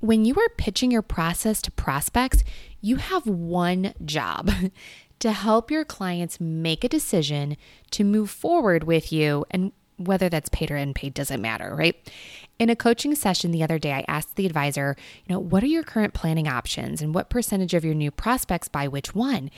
When you are pitching your process to prospects, you have one job to help your clients make a decision to move forward with you and whether that's paid or unpaid doesn't matter, right? In a coaching session the other day, I asked the advisor, you know, what are your current planning options and what percentage of your new prospects buy which one?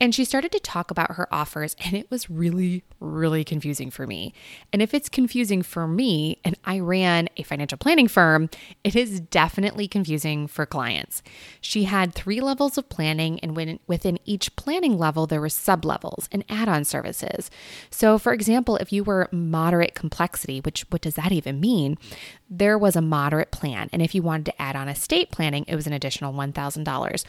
And she started to talk about her offers, and it was really, really confusing for me. And if it's confusing for me, and I ran a financial planning firm, it is definitely confusing for clients. She had three levels of planning, and when, within each planning level, there were sub levels and add on services. So, for example, if you were moderate complexity, which what does that even mean? There was a moderate plan. And if you wanted to add on estate planning, it was an additional $1,000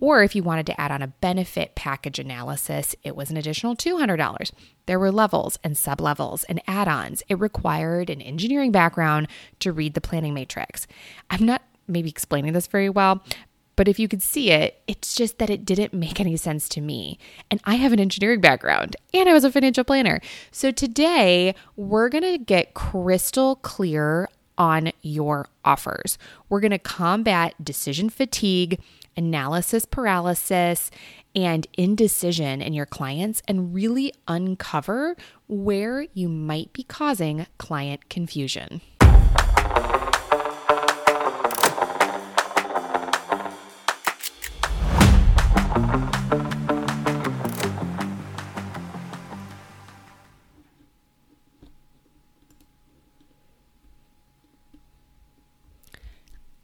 or if you wanted to add on a benefit package analysis, it was an additional $200. There were levels and sub levels and add ons. It required an engineering background to read the planning matrix. I'm not maybe explaining this very well, but if you could see it, it's just that it didn't make any sense to me. And I have an engineering background and I was a financial planner. So today we're going to get crystal clear on your offers. We're going to combat decision fatigue analysis paralysis, and indecision in your clients and really uncover where you might be causing client confusion.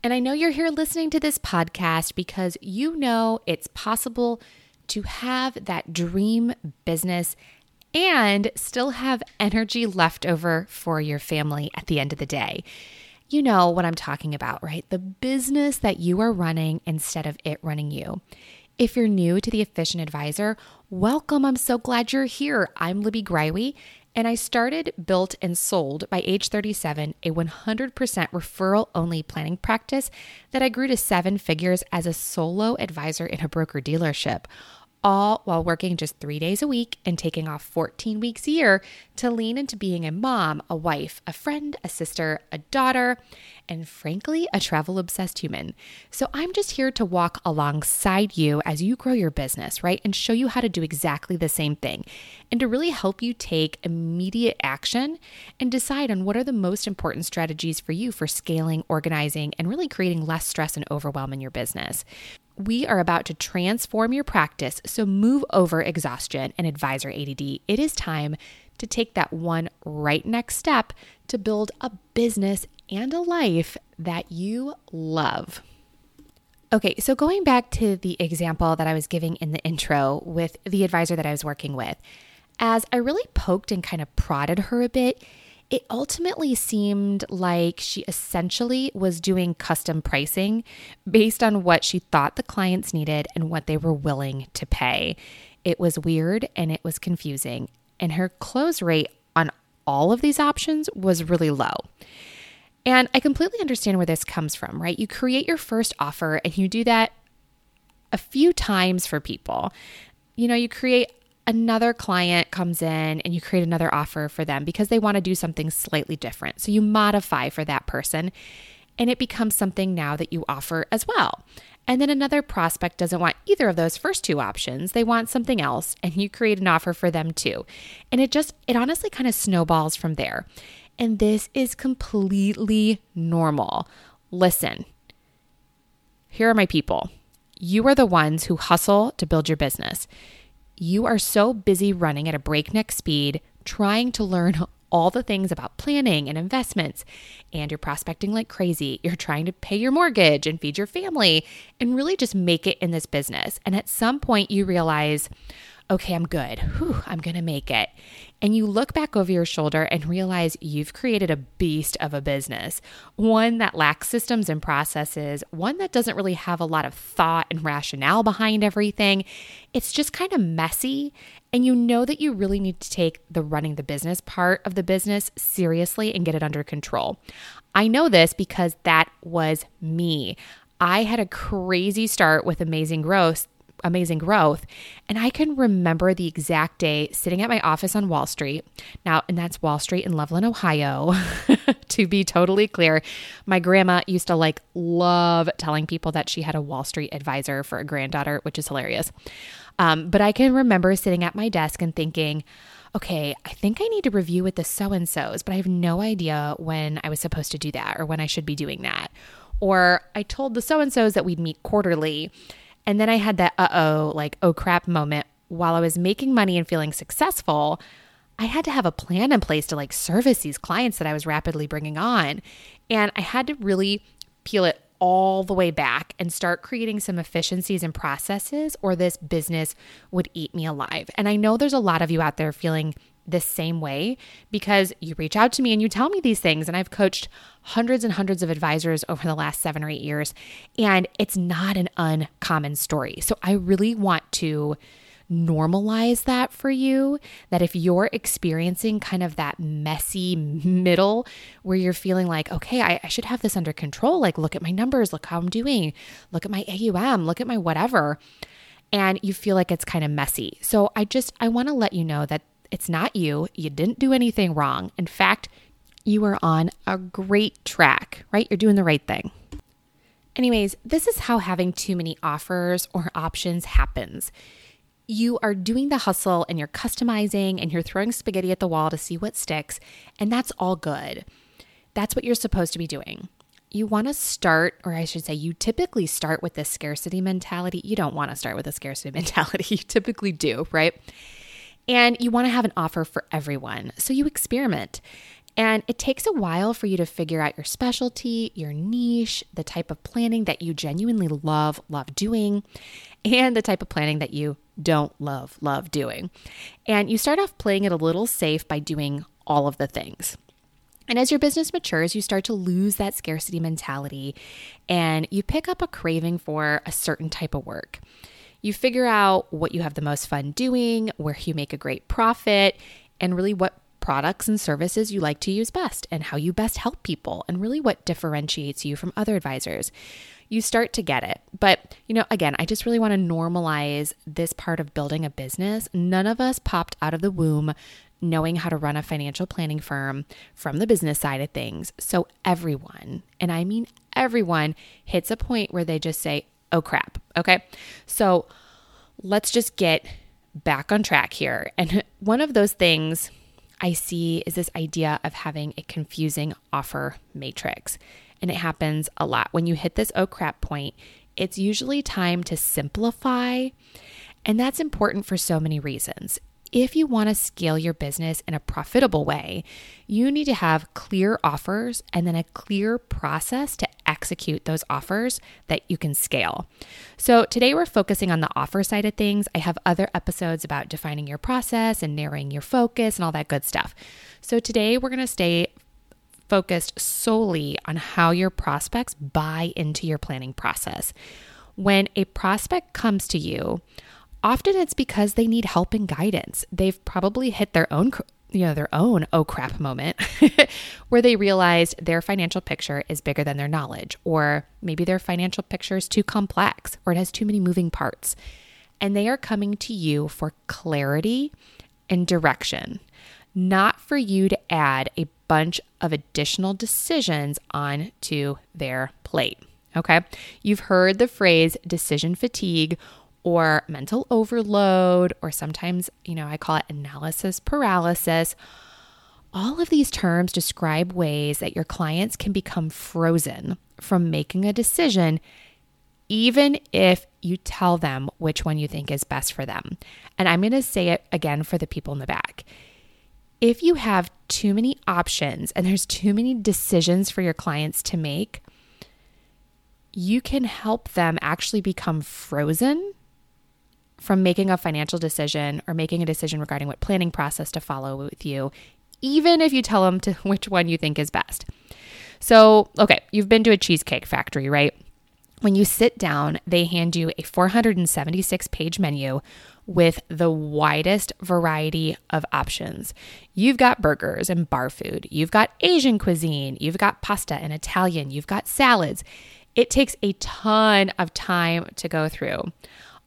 And I know you're here listening to this podcast because you know it's possible to have that dream business and still have energy left over for your family at the end of the day. You know what I'm talking about, right? The business that you are running instead of it running you. If you're new to the Efficient Advisor, welcome. I'm so glad you're here. I'm Libby Greiwe, and I started, built, and sold by age 37 a 100% referral only planning practice that I grew to seven figures as a solo advisor in a broker dealership all while working just three days a week and taking off 14 weeks a year to lean into being a mom, a wife, a friend, a sister, a daughter, and frankly, a travel obsessed human. So I'm just here to walk alongside you as you grow your business, right? And show you how to do exactly the same thing and to really help you take immediate action and decide on what are the most important strategies for you for scaling, organizing, and really creating less stress and overwhelm in your business. We are about to transform your practice, so move over exhaustion and advisor ADD. It is time to take that one right next step to build a business and a life that you love. Okay, so going back to the example that I was giving in the intro with the advisor that I was working with, as I really poked and kind of prodded her a bit, it ultimately seemed like she essentially was doing custom pricing based on what she thought the clients needed and what they were willing to pay. It was weird and it was confusing, and her close rate on all of these options was really low. And I completely understand where this comes from, right? You create your first offer and you do that a few times for people. You know, you create another client comes in and you create another offer for them because they want to do something slightly different. So you modify for that person and it becomes something now that you offer as well. And then another prospect doesn't want either of those first two options. They want something else and you create an offer for them too. And it just it honestly kind of snowballs from there. And this is completely normal. Listen. Here are my people. You are the ones who hustle to build your business you are so busy running at a breakneck speed, trying to learn all the things about planning and investments, and you're prospecting like crazy. You're trying to pay your mortgage and feed your family and really just make it in this business. And at some point, you realize, okay, I'm good. Whew, I'm going to make it. And you look back over your shoulder and realize you've created a beast of a business, one that lacks systems and processes, one that doesn't really have a lot of thought and rationale behind everything. It's just kind of messy. And you know that you really need to take the running the business part of the business seriously and get it under control. I know this because that was me. I had a crazy start with amazing growth amazing growth. And I can remember the exact day sitting at my office on Wall Street. Now, and that's Wall Street in Loveland, Ohio. to be totally clear, my grandma used to like love telling people that she had a Wall Street advisor for a granddaughter, which is hilarious. Um, but I can remember sitting at my desk and thinking, okay, I think I need to review with the so and so's, but I have no idea when I was supposed to do that or when I should be doing that. Or I told the so and so's that we'd meet quarterly. And then I had that uh oh, like, oh crap moment while I was making money and feeling successful. I had to have a plan in place to like service these clients that I was rapidly bringing on. And I had to really peel it all the way back and start creating some efficiencies and processes, or this business would eat me alive. And I know there's a lot of you out there feeling the same way because you reach out to me and you tell me these things. And I've coached hundreds and hundreds of advisors over the last seven or eight years, and it's not an uncommon story. So I really want to normalize that for you. That if you're experiencing kind of that messy middle where you're feeling like, okay, I, I, should have this under control, like look at my numbers, look how I'm doing, look at my AUM, look at my whatever, and you feel like it's kind of messy. So I just, I want to let you know that it's not you. You didn't do anything wrong. In fact, you are on a great track, right? You're doing the right thing. Anyways, this is how having too many offers or options happens you are doing the hustle and you're customizing and you're throwing spaghetti at the wall to see what sticks, and that's all good. That's what you're supposed to be doing. You want to start, or I should say, you typically start with this scarcity mentality. You don't want to start with a scarcity mentality, you typically do, right? And you want to have an offer for everyone. So you experiment. And it takes a while for you to figure out your specialty, your niche, the type of planning that you genuinely love, love doing, and the type of planning that you don't love, love doing. And you start off playing it a little safe by doing all of the things. And as your business matures, you start to lose that scarcity mentality and you pick up a craving for a certain type of work. You figure out what you have the most fun doing, where you make a great profit, and really what products and services you like to use best and how you best help people, and really what differentiates you from other advisors you start to get it. But, you know, again, I just really want to normalize this part of building a business. None of us popped out of the womb knowing how to run a financial planning firm from the business side of things. So, everyone, and I mean everyone, hits a point where they just say, oh crap. Okay. So, let's just get back on track here. And one of those things I see is this idea of having a confusing offer matrix and it happens a lot. When you hit this oh crap point, it's usually time to simplify. And that's important for so many reasons. If you want to scale your business in a profitable way, you need to have clear offers and then a clear process to execute those offers that you can scale. So, today we're focusing on the offer side of things. I have other episodes about defining your process and narrowing your focus and all that good stuff. So, today we're going to stay focused solely on how your prospects buy into your planning process. When a prospect comes to you, often it's because they need help and guidance. They've probably hit their own you know their own oh crap moment where they realized their financial picture is bigger than their knowledge or maybe their financial picture is too complex or it has too many moving parts and they are coming to you for clarity and direction not for you to add a bunch of additional decisions onto their plate. Okay. You've heard the phrase decision fatigue or mental overload, or sometimes, you know, I call it analysis paralysis. All of these terms describe ways that your clients can become frozen from making a decision, even if you tell them which one you think is best for them. And I'm going to say it again for the people in the back if you have too many options and there's too many decisions for your clients to make, you can help them actually become frozen from making a financial decision or making a decision regarding what planning process to follow with you, even if you tell them to which one you think is best. So, okay, you've been to a cheesecake factory, right? When you sit down, they hand you a 476 page menu with the widest variety of options. You've got burgers and bar food, you've got Asian cuisine, you've got pasta and Italian, you've got salads. It takes a ton of time to go through.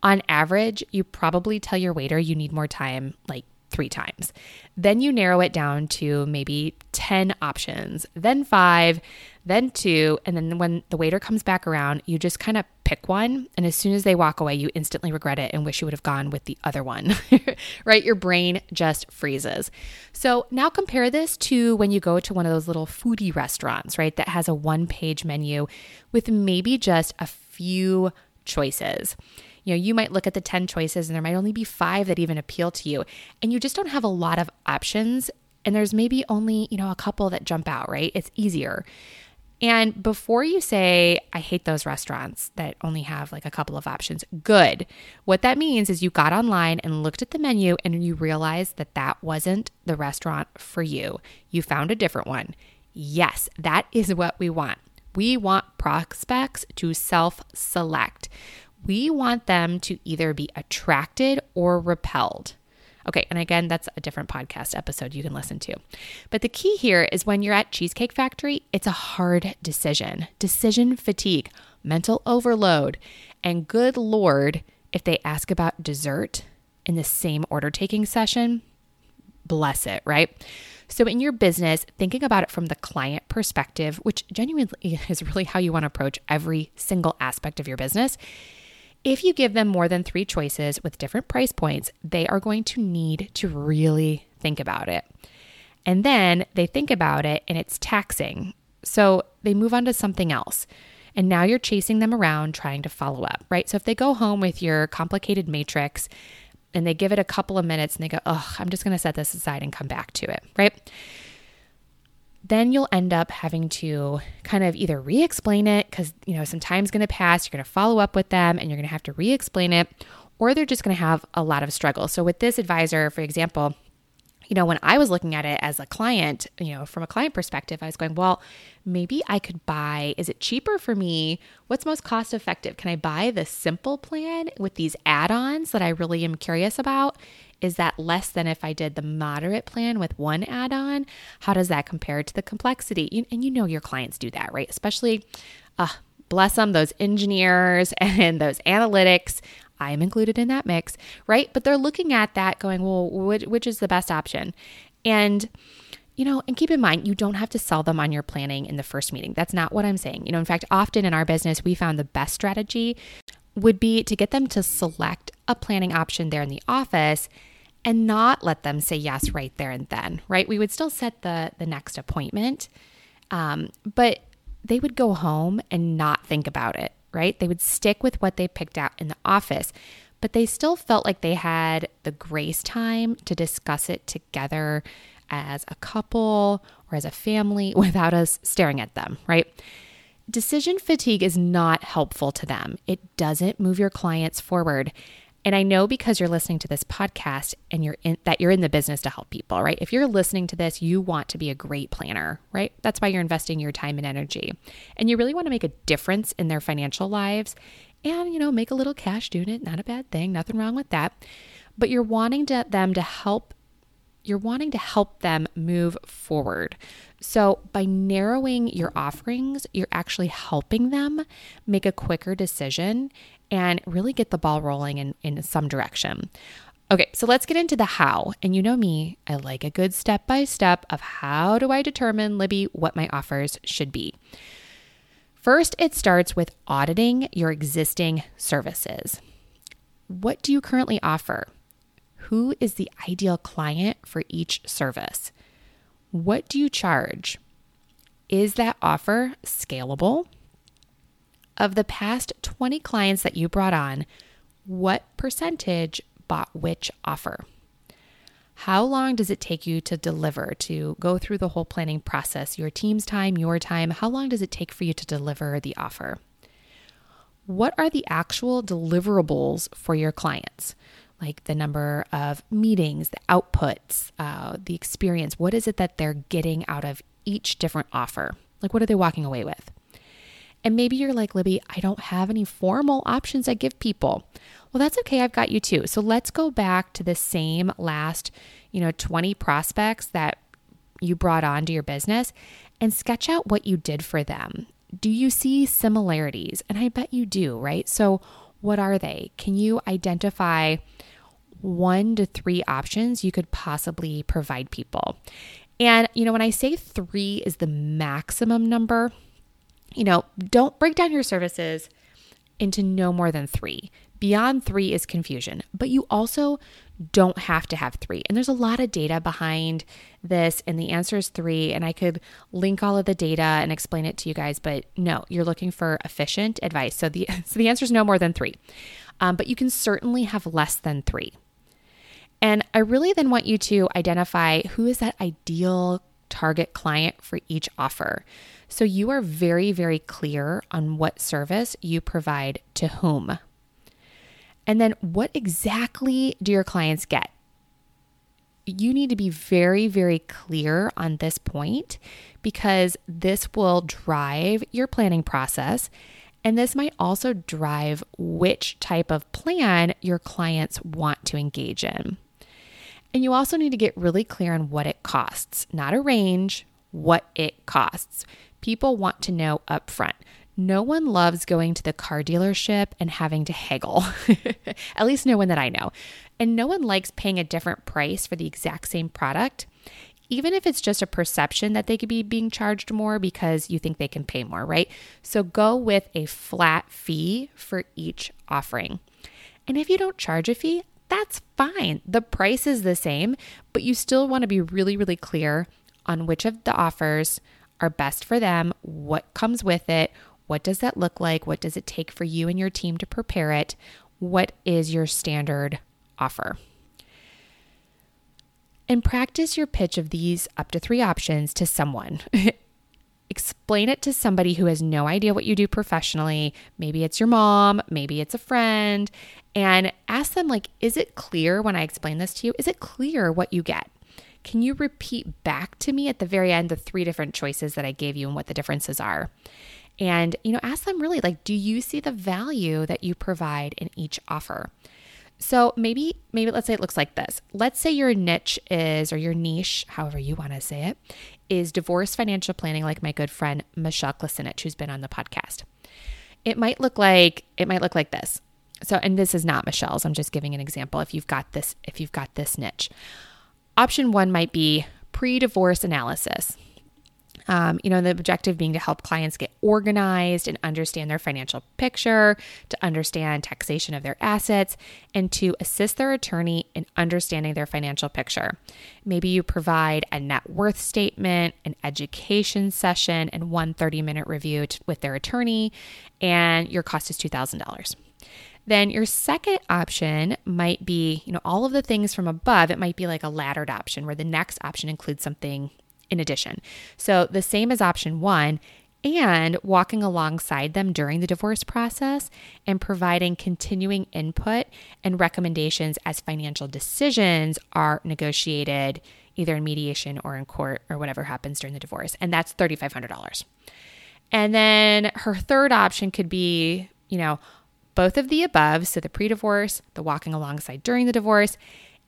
On average, you probably tell your waiter you need more time like three times. Then you narrow it down to maybe 10 options, then five, then two. And then when the waiter comes back around, you just kind of pick one. And as soon as they walk away, you instantly regret it and wish you would have gone with the other one, right? Your brain just freezes. So now compare this to when you go to one of those little foodie restaurants, right? That has a one page menu with maybe just a few choices you know, you might look at the 10 choices and there might only be five that even appeal to you. And you just don't have a lot of options. And there's maybe only, you know, a couple that jump out, right? It's easier. And before you say, I hate those restaurants that only have like a couple of options, good. What that means is you got online and looked at the menu and you realized that that wasn't the restaurant for you. You found a different one. Yes, that is what we want. We want prospects to self select we want them to either be attracted or repelled. Okay, and again, that's a different podcast episode you can listen to. But the key here is when you're at Cheesecake Factory, it's a hard decision, decision fatigue, mental overload. And good Lord, if they ask about dessert in the same order taking session, bless it, right? So, in your business, thinking about it from the client perspective, which genuinely is really how you want to approach every single aspect of your business, if you give them more than three choices with different price points, they are going to need to really think about it. And then they think about it and it's taxing. So they move on to something else. And now you're chasing them around trying to follow up, right? So if they go home with your complicated matrix and they give it a couple of minutes and they go, oh, I'm just going to set this aside and come back to it, right? Then you'll end up having to kind of either re explain it because, you know, some time's going to pass, you're going to follow up with them and you're going to have to re explain it, or they're just going to have a lot of struggle. So, with this advisor, for example, you know, when I was looking at it as a client, you know, from a client perspective, I was going, well, maybe I could buy, is it cheaper for me? What's most cost effective? Can I buy the simple plan with these add ons that I really am curious about? Is that less than if I did the moderate plan with one add on? How does that compare to the complexity? And you know your clients do that, right? Especially, uh, bless them, those engineers and those analytics. I am included in that mix, right? But they're looking at that going, well, which, which is the best option? And you know, and keep in mind, you don't have to sell them on your planning in the first meeting. That's not what I'm saying. You know, in fact, often in our business, we found the best strategy would be to get them to select a planning option there in the office and not let them say yes right there and then, right? We would still set the the next appointment, um, but they would go home and not think about it, right? They would stick with what they picked out in the office, but they still felt like they had the grace time to discuss it together as a couple or as a family without us staring at them, right? Decision fatigue is not helpful to them. It doesn't move your clients forward. And I know because you're listening to this podcast and you're in that you're in the business to help people, right? If you're listening to this, you want to be a great planner, right? That's why you're investing your time and energy. And you really want to make a difference in their financial lives and, you know, make a little cash doing it. Not a bad thing, nothing wrong with that. But you're wanting to, them to help you're wanting to help them move forward. So, by narrowing your offerings, you're actually helping them make a quicker decision and really get the ball rolling in, in some direction. Okay, so let's get into the how. And you know me, I like a good step by step of how do I determine, Libby, what my offers should be. First, it starts with auditing your existing services. What do you currently offer? Who is the ideal client for each service? What do you charge? Is that offer scalable? Of the past 20 clients that you brought on, what percentage bought which offer? How long does it take you to deliver, to go through the whole planning process? Your team's time, your time, how long does it take for you to deliver the offer? What are the actual deliverables for your clients? Like the number of meetings, the outputs, uh, the experience. What is it that they're getting out of each different offer? Like, what are they walking away with? And maybe you're like, Libby, I don't have any formal options I give people. Well, that's okay. I've got you too. So let's go back to the same last, you know, 20 prospects that you brought onto your business and sketch out what you did for them. Do you see similarities? And I bet you do, right? So What are they? Can you identify one to three options you could possibly provide people? And, you know, when I say three is the maximum number, you know, don't break down your services into no more than three. Beyond three is confusion, but you also don't have to have three. And there's a lot of data behind this, and the answer is three. And I could link all of the data and explain it to you guys, but no, you're looking for efficient advice. So the so the answer is no more than three, um, but you can certainly have less than three. And I really then want you to identify who is that ideal target client for each offer. So you are very, very clear on what service you provide to whom. And then what exactly do your clients get? You need to be very, very clear on this point because this will drive your planning process. And this might also drive which type of plan your clients want to engage in. And you also need to get really clear on what it costs, not a range, what it costs. People want to know upfront. No one loves going to the car dealership and having to haggle, at least no one that I know. And no one likes paying a different price for the exact same product, even if it's just a perception that they could be being charged more because you think they can pay more, right? So go with a flat fee for each offering. And if you don't charge a fee, that's fine. The price is the same, but you still want to be really, really clear on which of the offers are best for them, what comes with it, what does that look like, what does it take for you and your team to prepare it, what is your standard offer. And practice your pitch of these up to three options to someone. Explain it to somebody who has no idea what you do professionally. Maybe it's your mom, maybe it's a friend, and ask them like is it clear when I explain this to you? Is it clear what you get? Can you repeat back to me at the very end the three different choices that I gave you and what the differences are? And, you know, ask them really like, do you see the value that you provide in each offer? So maybe, maybe let's say it looks like this. Let's say your niche is, or your niche, however you want to say it, is divorce financial planning, like my good friend Michelle Klasinich, who's been on the podcast. It might look like it might look like this. So, and this is not Michelle's. I'm just giving an example. If you've got this, if you've got this niche, Option one might be pre divorce analysis. Um, you know, the objective being to help clients get organized and understand their financial picture, to understand taxation of their assets, and to assist their attorney in understanding their financial picture. Maybe you provide a net worth statement, an education session, and one 30 minute review with their attorney, and your cost is $2,000. Then your second option might be, you know, all of the things from above. It might be like a laddered option where the next option includes something in addition. So the same as option one, and walking alongside them during the divorce process and providing continuing input and recommendations as financial decisions are negotiated either in mediation or in court or whatever happens during the divorce. And that's $3,500. And then her third option could be, you know, both of the above, so the pre divorce, the walking alongside during the divorce,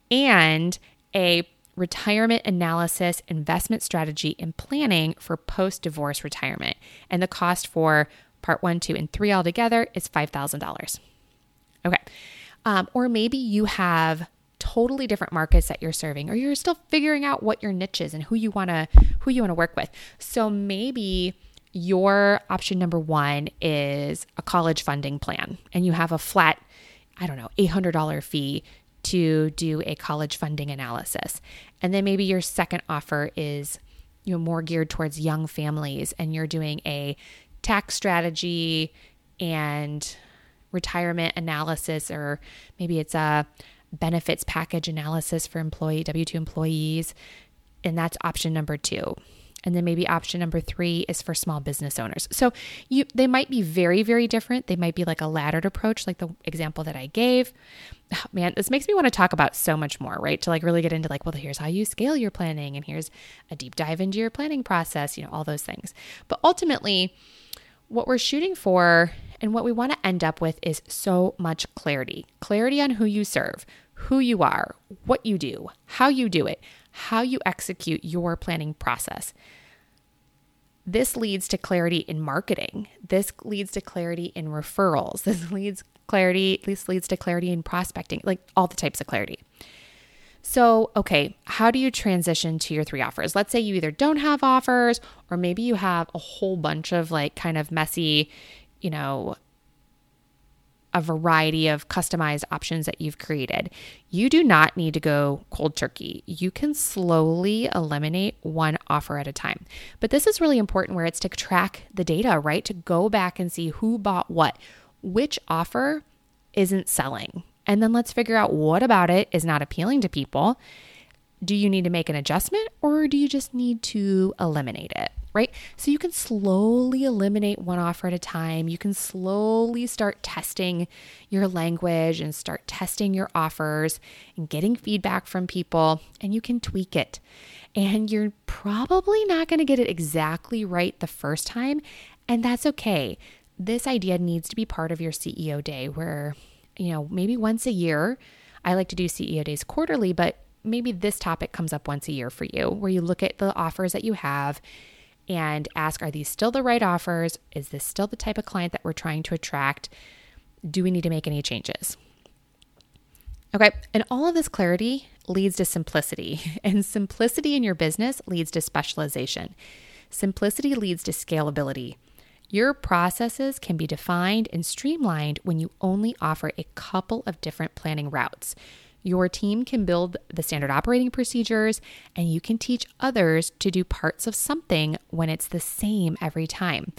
and a retirement analysis, investment strategy, and planning for post divorce retirement. And the cost for part one, two, and three altogether is $5,000. Okay. Um, or maybe you have totally different markets that you're serving or you're still figuring out what your niche is and who you want to who you want to work with so maybe your option number one is a college funding plan and you have a flat, I don't know, $800 fee to do a college funding analysis. And then maybe your second offer is you know more geared towards young families and you're doing a tax strategy and retirement analysis or maybe it's a benefits package analysis for employee W2 employees and that's option number 2. And then maybe option number three is for small business owners. So you they might be very, very different. They might be like a laddered approach, like the example that I gave. Oh, man, this makes me want to talk about so much more, right? To like really get into like, well, here's how you scale your planning, and here's a deep dive into your planning process, you know, all those things. But ultimately, what we're shooting for and what we want to end up with is so much clarity clarity on who you serve, who you are, what you do, how you do it, how you execute your planning process. This leads to clarity in marketing. This leads to clarity in referrals. This leads clarity, this leads to clarity in prospecting, like all the types of clarity. So, okay, how do you transition to your three offers? Let's say you either don't have offers or maybe you have a whole bunch of like kind of messy, you know, a variety of customized options that you've created. You do not need to go cold turkey. You can slowly eliminate one offer at a time. But this is really important where it's to track the data, right? To go back and see who bought what, which offer isn't selling. And then let's figure out what about it is not appealing to people. Do you need to make an adjustment or do you just need to eliminate it? Right? So you can slowly eliminate one offer at a time. You can slowly start testing your language and start testing your offers and getting feedback from people, and you can tweak it. And you're probably not going to get it exactly right the first time, and that's okay. This idea needs to be part of your CEO day where, you know, maybe once a year. I like to do CEO days quarterly, but maybe this topic comes up once a year for you, where you look at the offers that you have and ask Are these still the right offers? Is this still the type of client that we're trying to attract? Do we need to make any changes? Okay, and all of this clarity leads to simplicity, and simplicity in your business leads to specialization. Simplicity leads to scalability. Your processes can be defined and streamlined when you only offer a couple of different planning routes. Your team can build the standard operating procedures, and you can teach others to do parts of something when it's the same every time.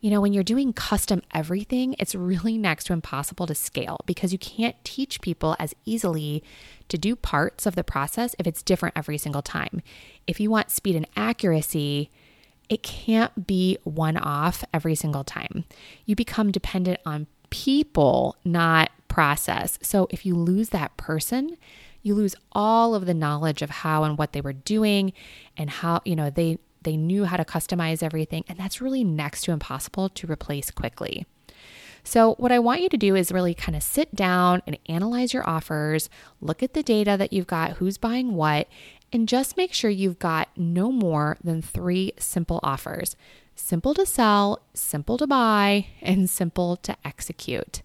You know, when you're doing custom everything, it's really next to impossible to scale because you can't teach people as easily to do parts of the process if it's different every single time. If you want speed and accuracy, it can't be one off every single time. You become dependent on people, not process. So if you lose that person, you lose all of the knowledge of how and what they were doing and how, you know, they they knew how to customize everything and that's really next to impossible to replace quickly. So, what I want you to do is really kind of sit down and analyze your offers, look at the data that you've got, who's buying what, and just make sure you've got no more than three simple offers simple to sell, simple to buy, and simple to execute.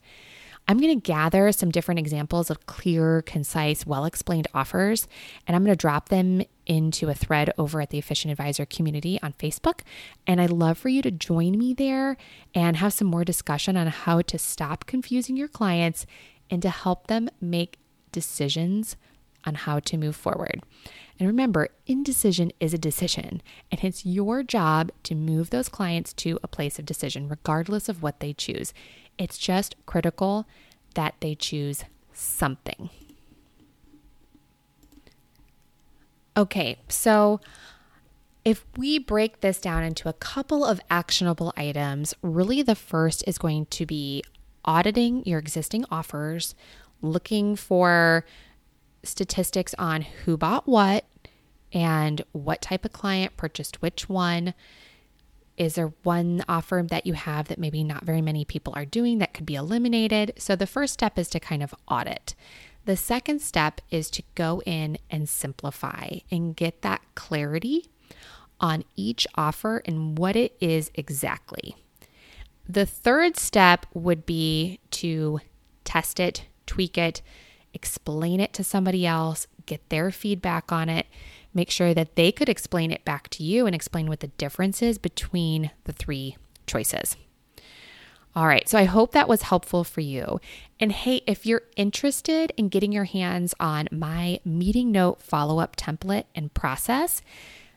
I'm going to gather some different examples of clear, concise, well explained offers, and I'm going to drop them into a thread over at the Efficient Advisor community on Facebook. And I'd love for you to join me there and have some more discussion on how to stop confusing your clients and to help them make decisions on how to move forward. And remember, indecision is a decision, and it's your job to move those clients to a place of decision, regardless of what they choose. It's just critical that they choose something. Okay, so if we break this down into a couple of actionable items, really the first is going to be auditing your existing offers, looking for statistics on who bought what and what type of client purchased which one. Is there one offer that you have that maybe not very many people are doing that could be eliminated? So the first step is to kind of audit. The second step is to go in and simplify and get that clarity on each offer and what it is exactly. The third step would be to test it, tweak it, explain it to somebody else, get their feedback on it, make sure that they could explain it back to you and explain what the difference is between the three choices. All right, so I hope that was helpful for you. And hey, if you're interested in getting your hands on my meeting note follow up template and process,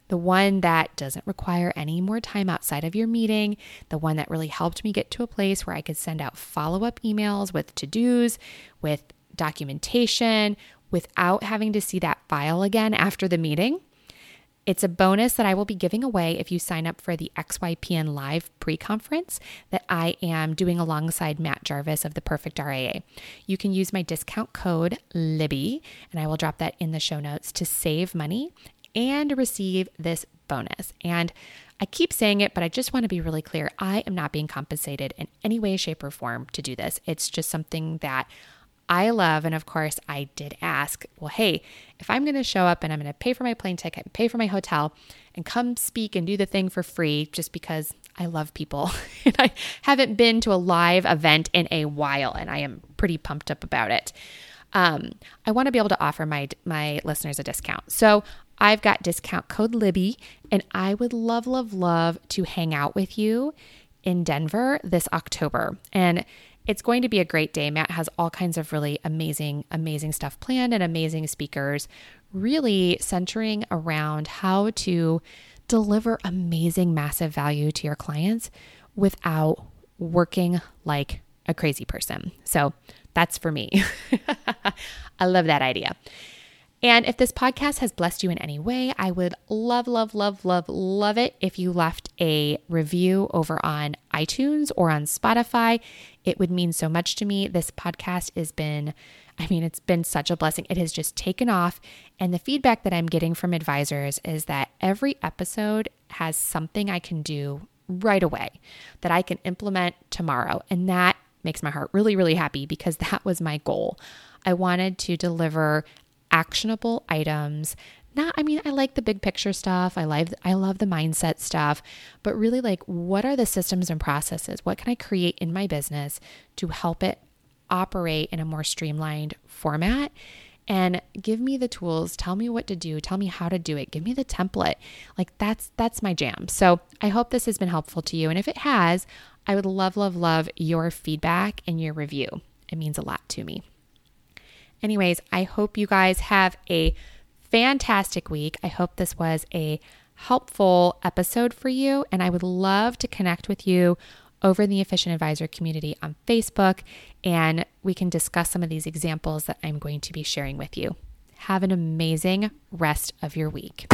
the one that doesn't require any more time outside of your meeting, the one that really helped me get to a place where I could send out follow up emails with to dos, with documentation without having to see that file again after the meeting. It's a bonus that I will be giving away if you sign up for the XYPN Live pre conference that I am doing alongside Matt Jarvis of the Perfect RIA. You can use my discount code LIBBY, and I will drop that in the show notes to save money and receive this bonus. And I keep saying it, but I just want to be really clear. I am not being compensated in any way, shape, or form to do this. It's just something that I love, and of course, I did ask, well, hey, if I'm going to show up and I'm going to pay for my plane ticket and pay for my hotel and come speak and do the thing for free just because I love people and I haven't been to a live event in a while and I am pretty pumped up about it. Um, I want to be able to offer my my listeners a discount. So I've got discount code Libby, and I would love, love, love to hang out with you in Denver this October. And it's going to be a great day. Matt has all kinds of really amazing, amazing stuff planned and amazing speakers, really centering around how to deliver amazing, massive value to your clients without working like a crazy person. So that's for me. I love that idea. And if this podcast has blessed you in any way, I would love, love, love, love, love it if you left a review over on iTunes or on Spotify. It would mean so much to me. This podcast has been, I mean, it's been such a blessing. It has just taken off. And the feedback that I'm getting from advisors is that every episode has something I can do right away that I can implement tomorrow. And that makes my heart really, really happy because that was my goal. I wanted to deliver actionable items not i mean i like the big picture stuff. I love i love the mindset stuff. But really like what are the systems and processes? What can i create in my business to help it operate in a more streamlined format? And give me the tools. Tell me what to do. Tell me how to do it. Give me the template. Like that's that's my jam. So i hope this has been helpful to you. And if it has i would love love love your feedback and your review. It means a lot to me. Anyways, I hope you guys have a fantastic week. I hope this was a helpful episode for you, and I would love to connect with you over in the Efficient Advisor community on Facebook, and we can discuss some of these examples that I'm going to be sharing with you. Have an amazing rest of your week.